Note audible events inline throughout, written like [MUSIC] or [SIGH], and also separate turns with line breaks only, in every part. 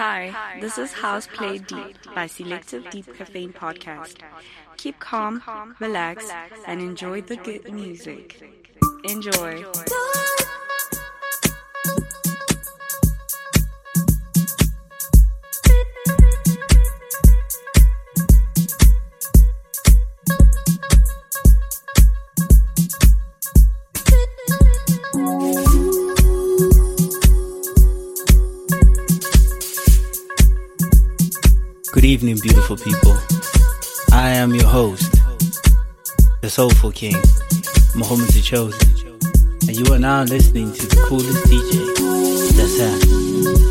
Hi, this is House Played Deep by Selective Deep Caffeine Podcast. Keep calm, relax, and enjoy the good music. Enjoy.
Evening, beautiful people. I am your host, the Soulful King, Muhammad the Chosen, and you are now listening to the coolest DJ, that's at.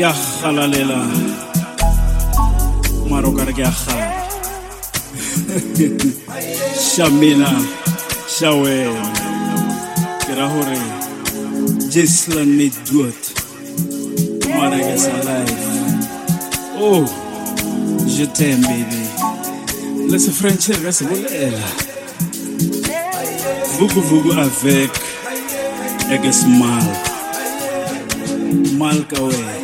Ke a galalela mara o ka re ke a gala shamina [LAUGHS] sha wena ke ra gore jesla network mara ke sa life. Oh je t'aime baby. Le se french re ka se bolela. Vugu avec a smile. Mal ka wena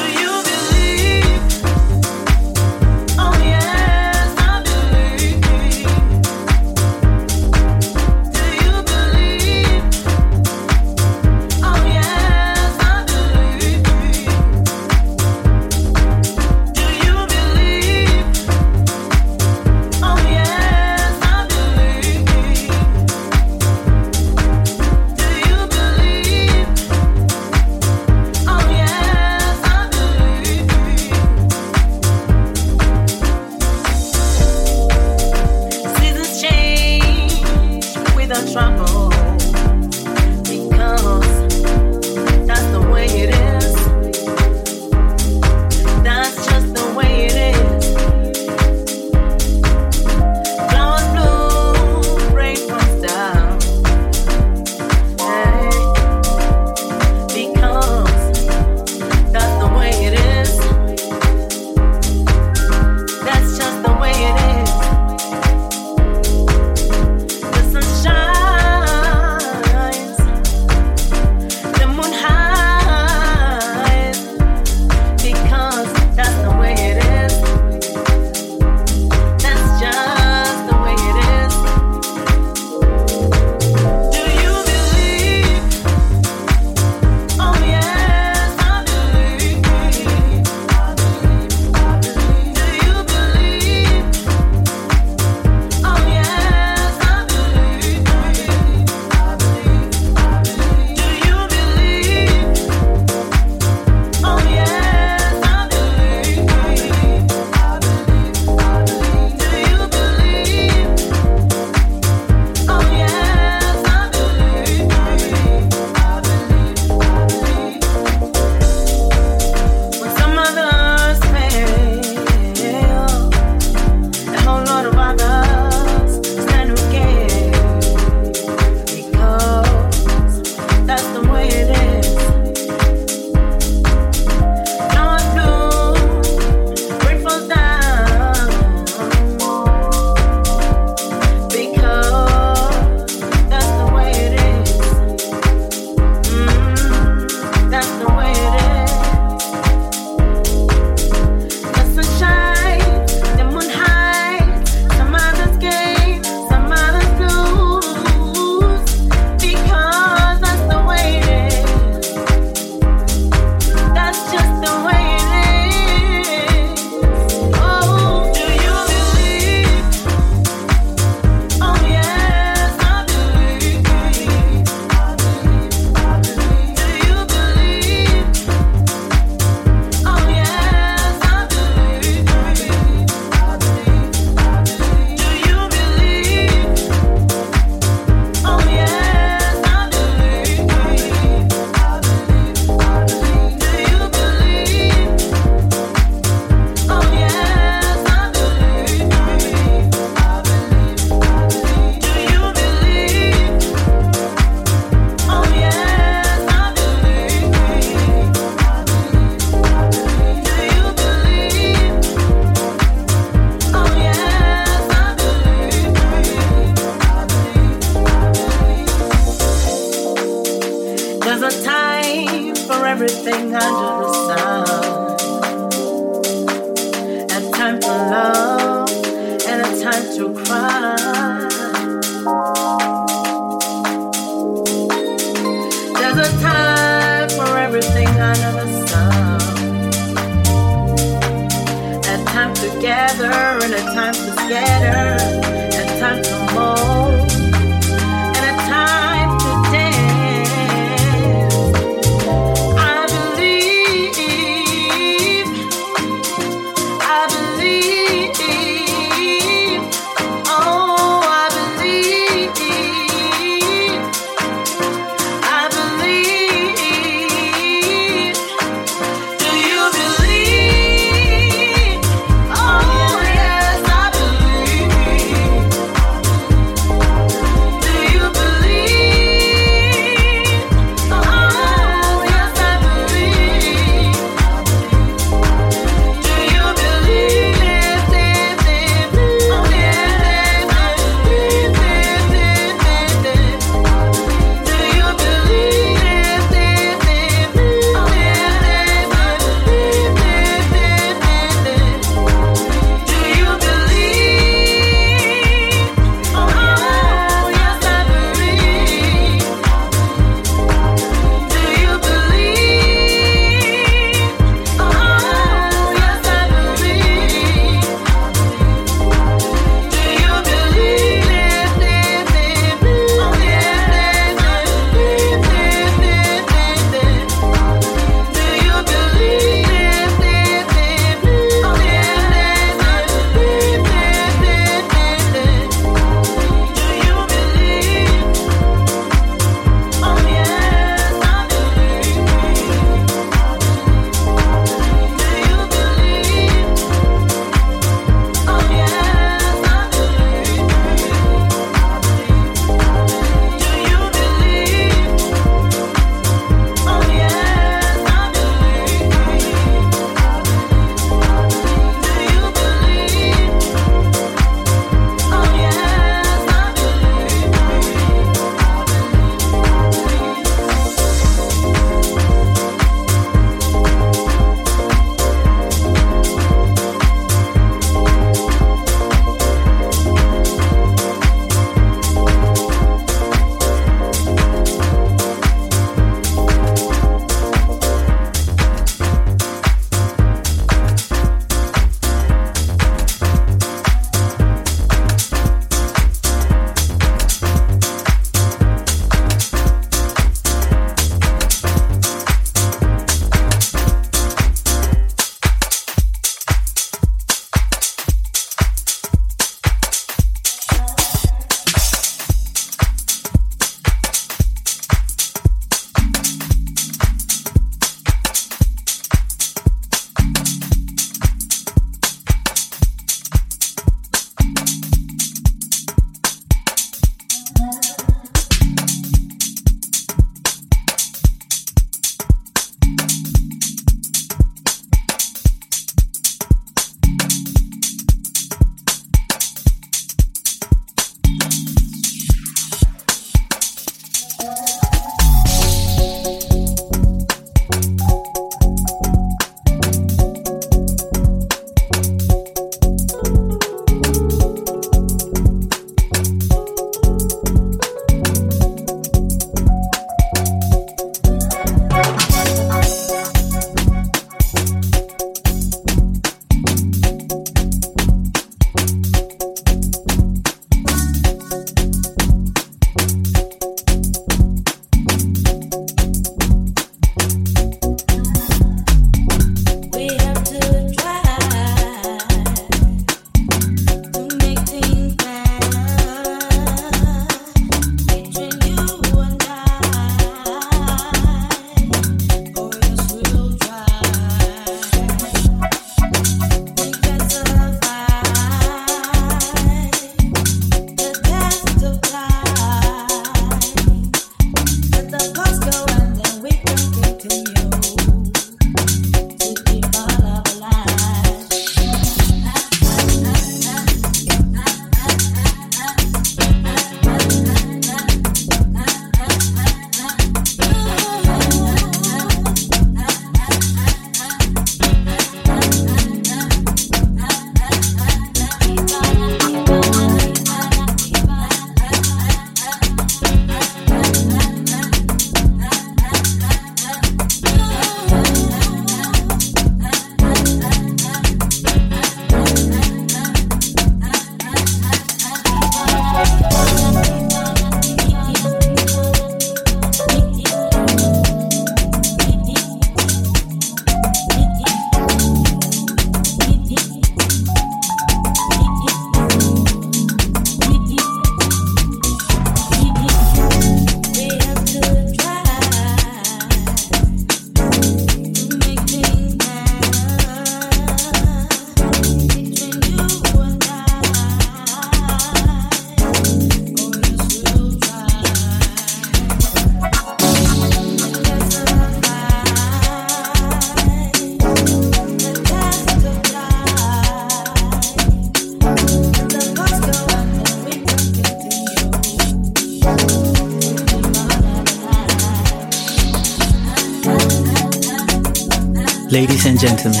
gentlemen,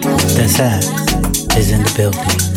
the Sax is in the building.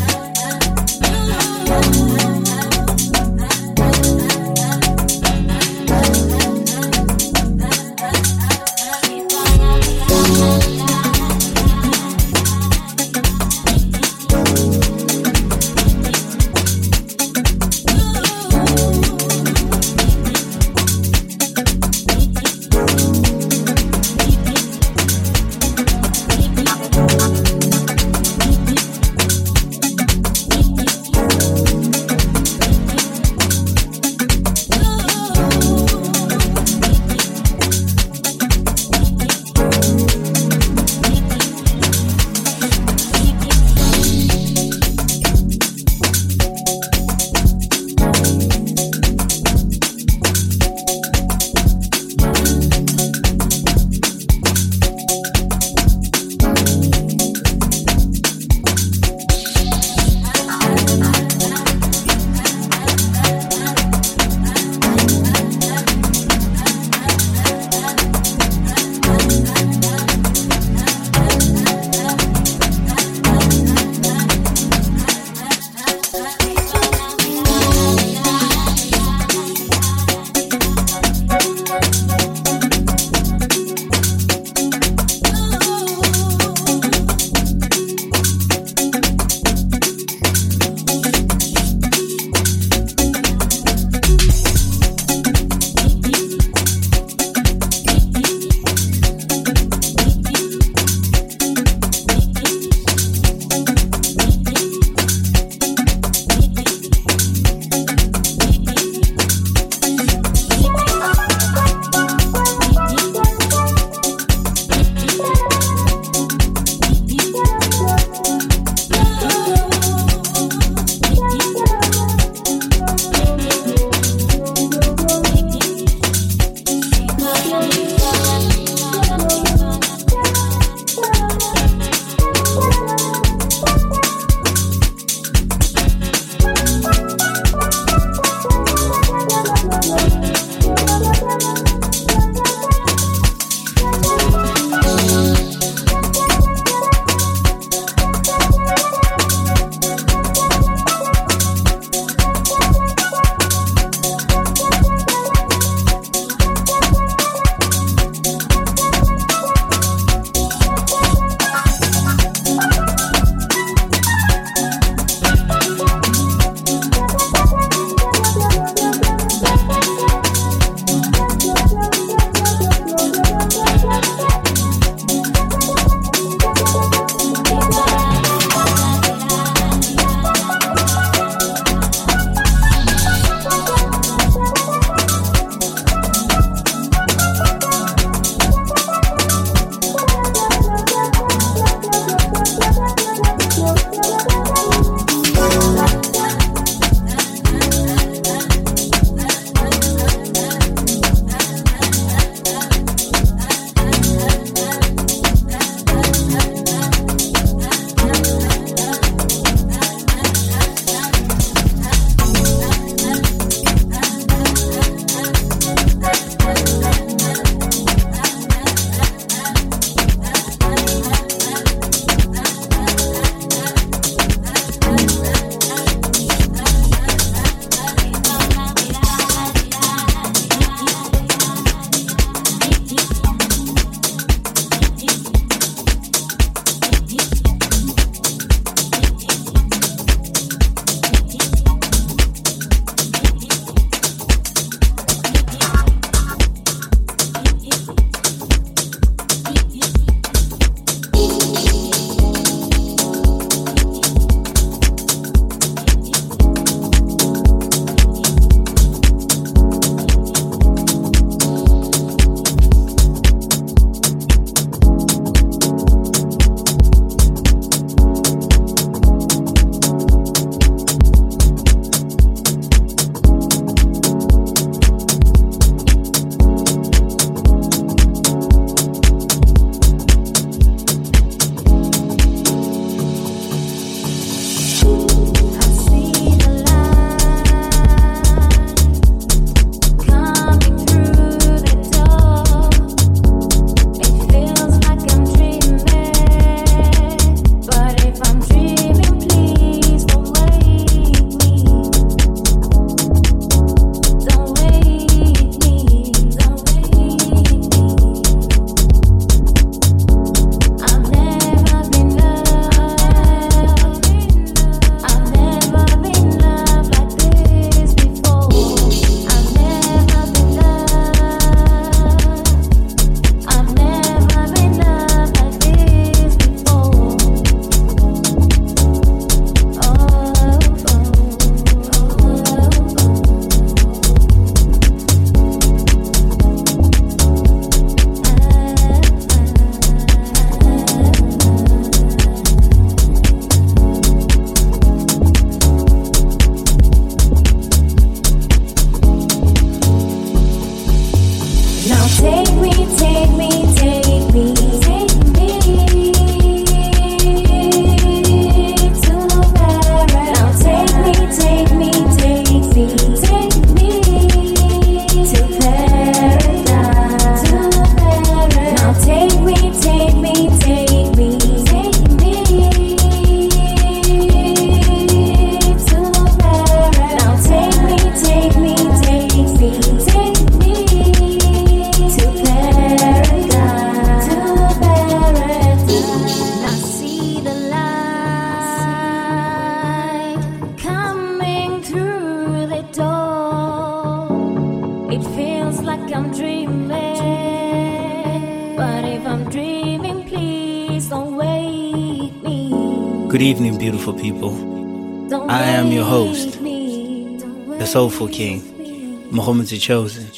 Soulful King, Muhammad the Chosen,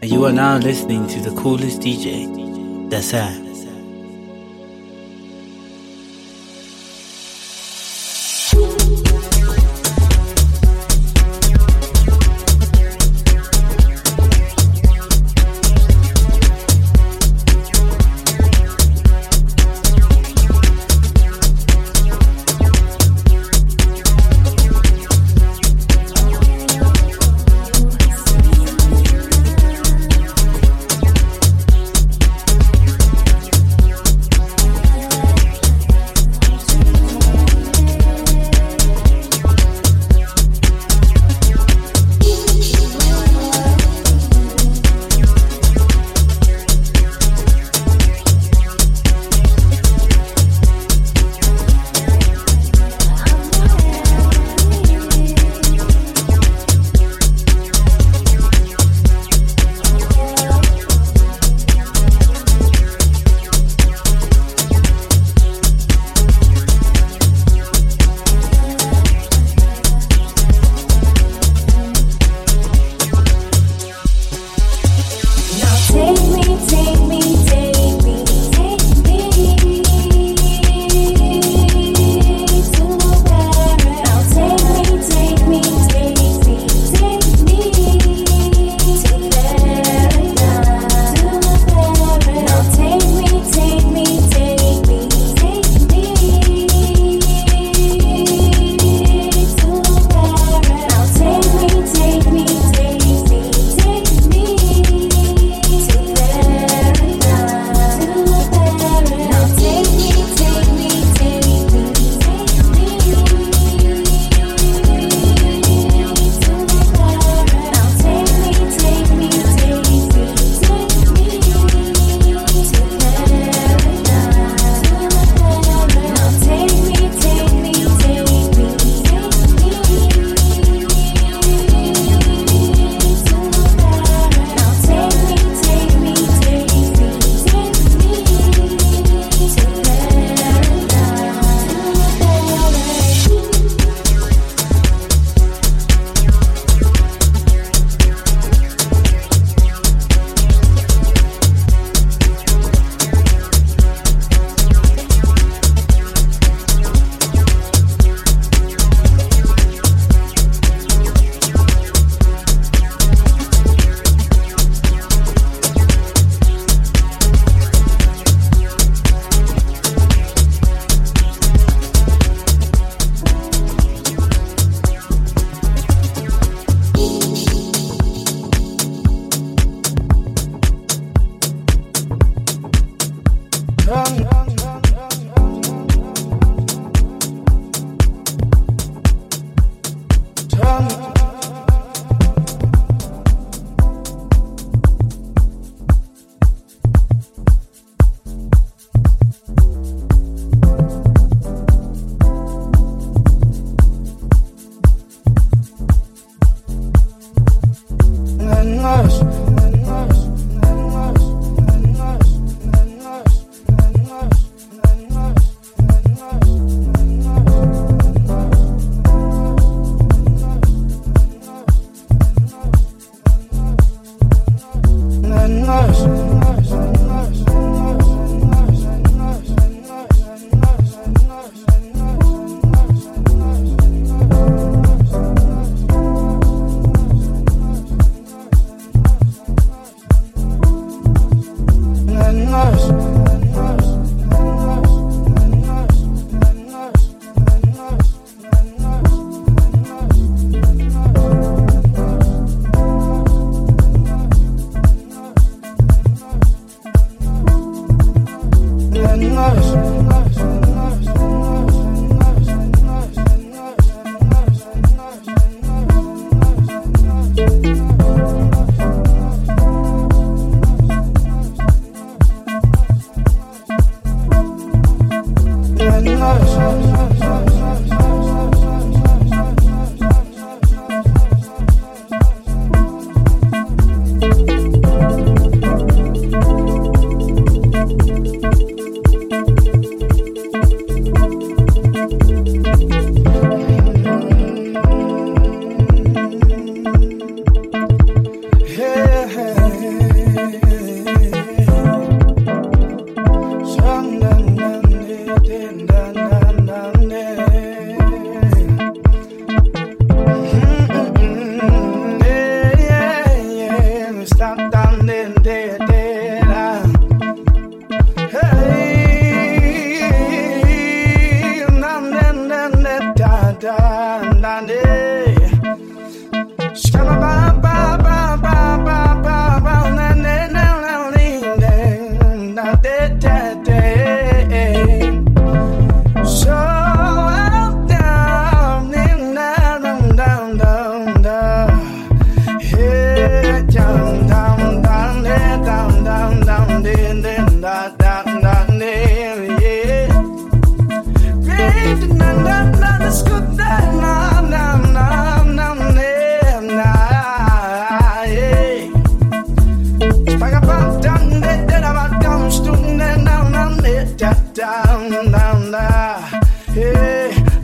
and you are now listening to the coolest DJ that's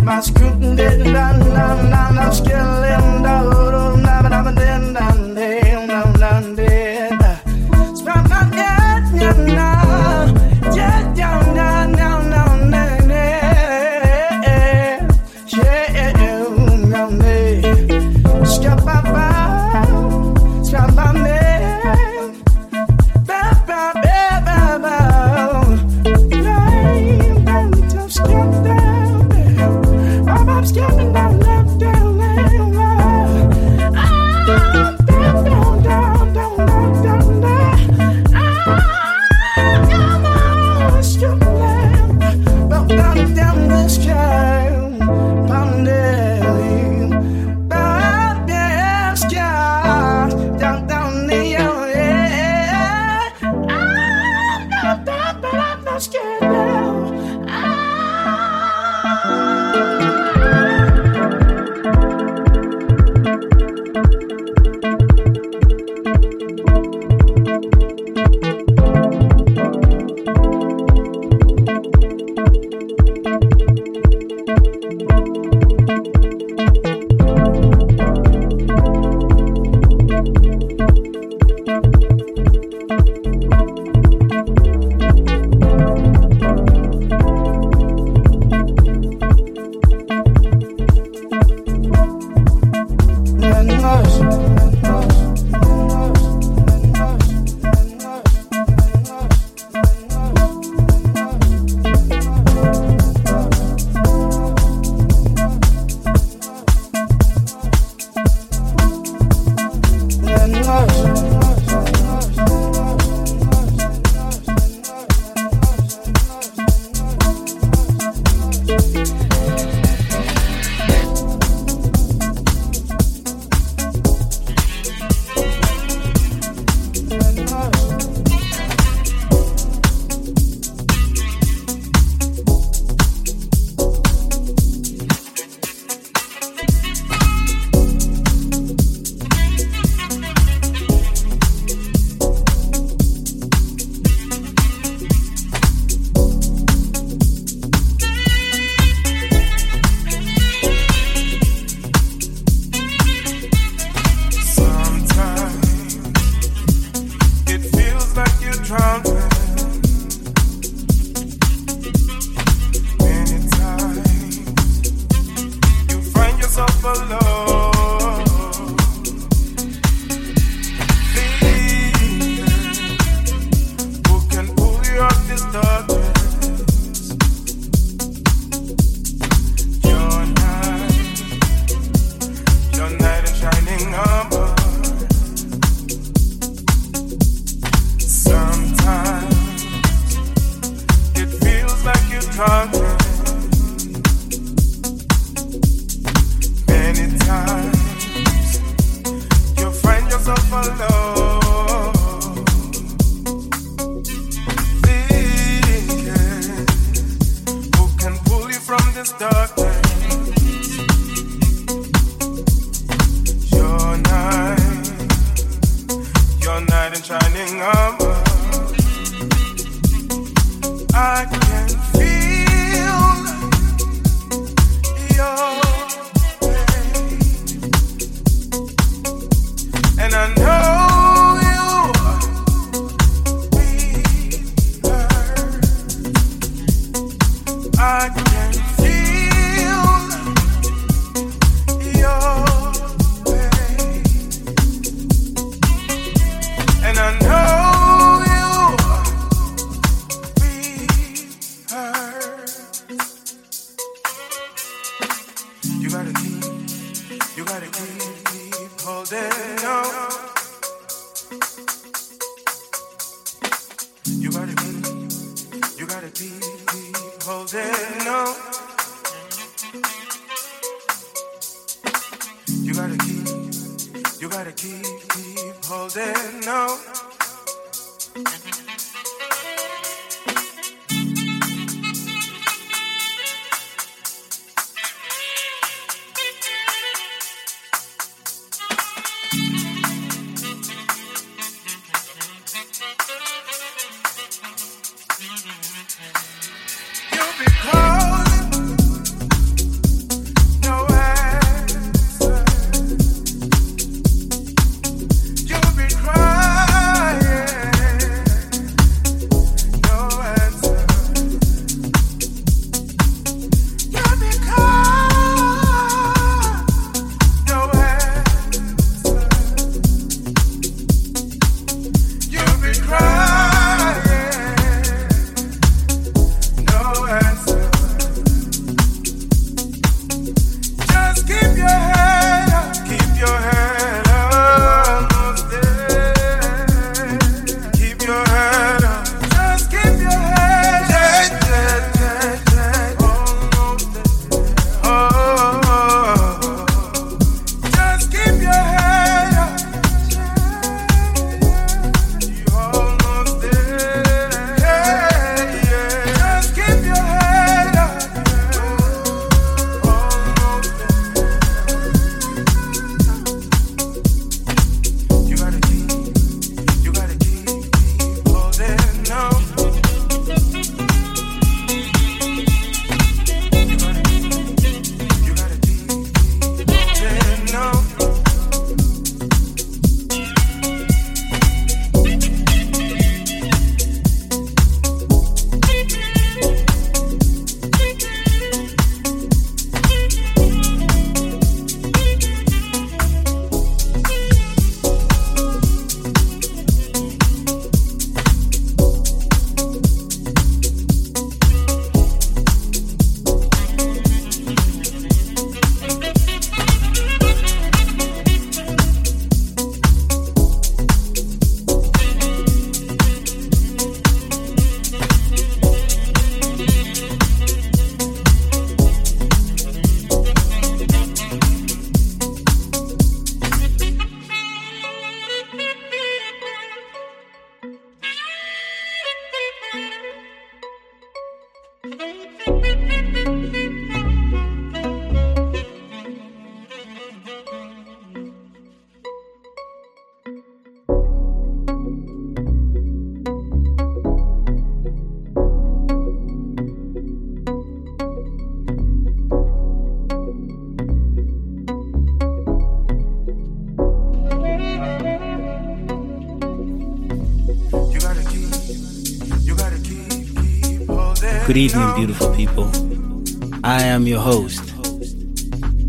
at.
You keep,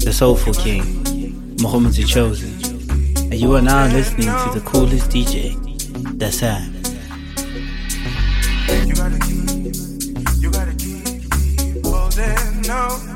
the Soulful King, Muhammad the Chosen, and you are now listening to the coolest DJ, DaSam.
You gotta keep, you gotta keep holding on.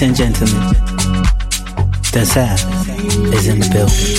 Ladies and gentlemen, DaSam is in the building.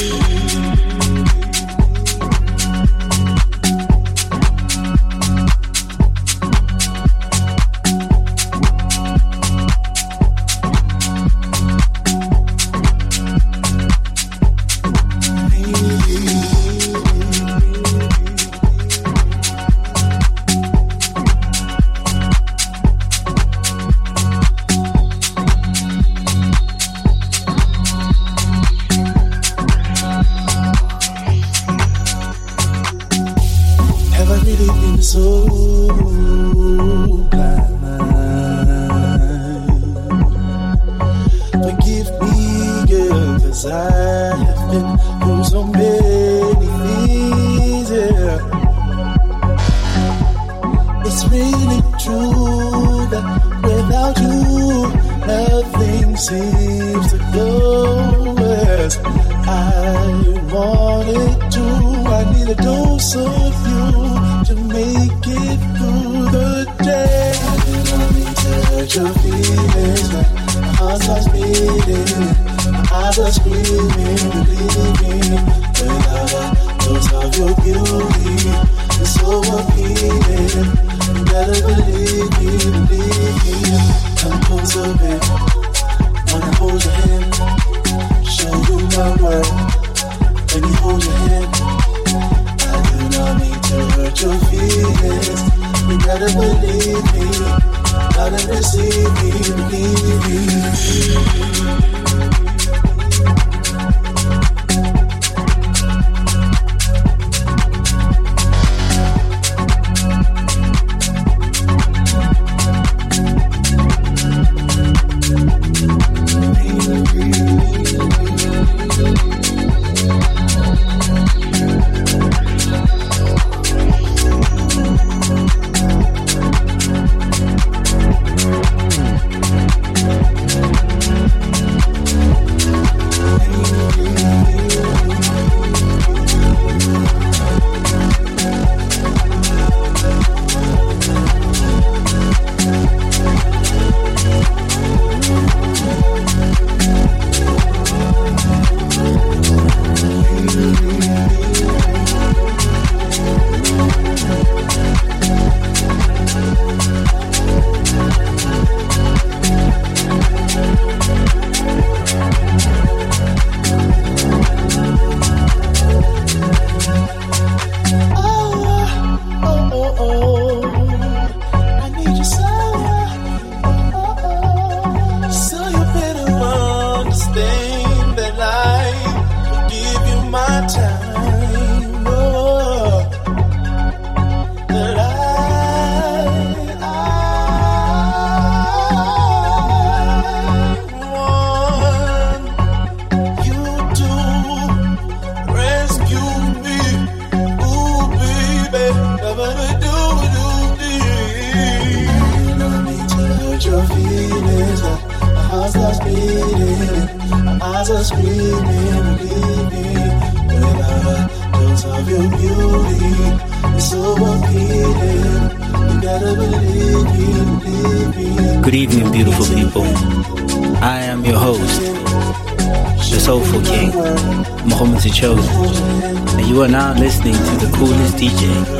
DJ.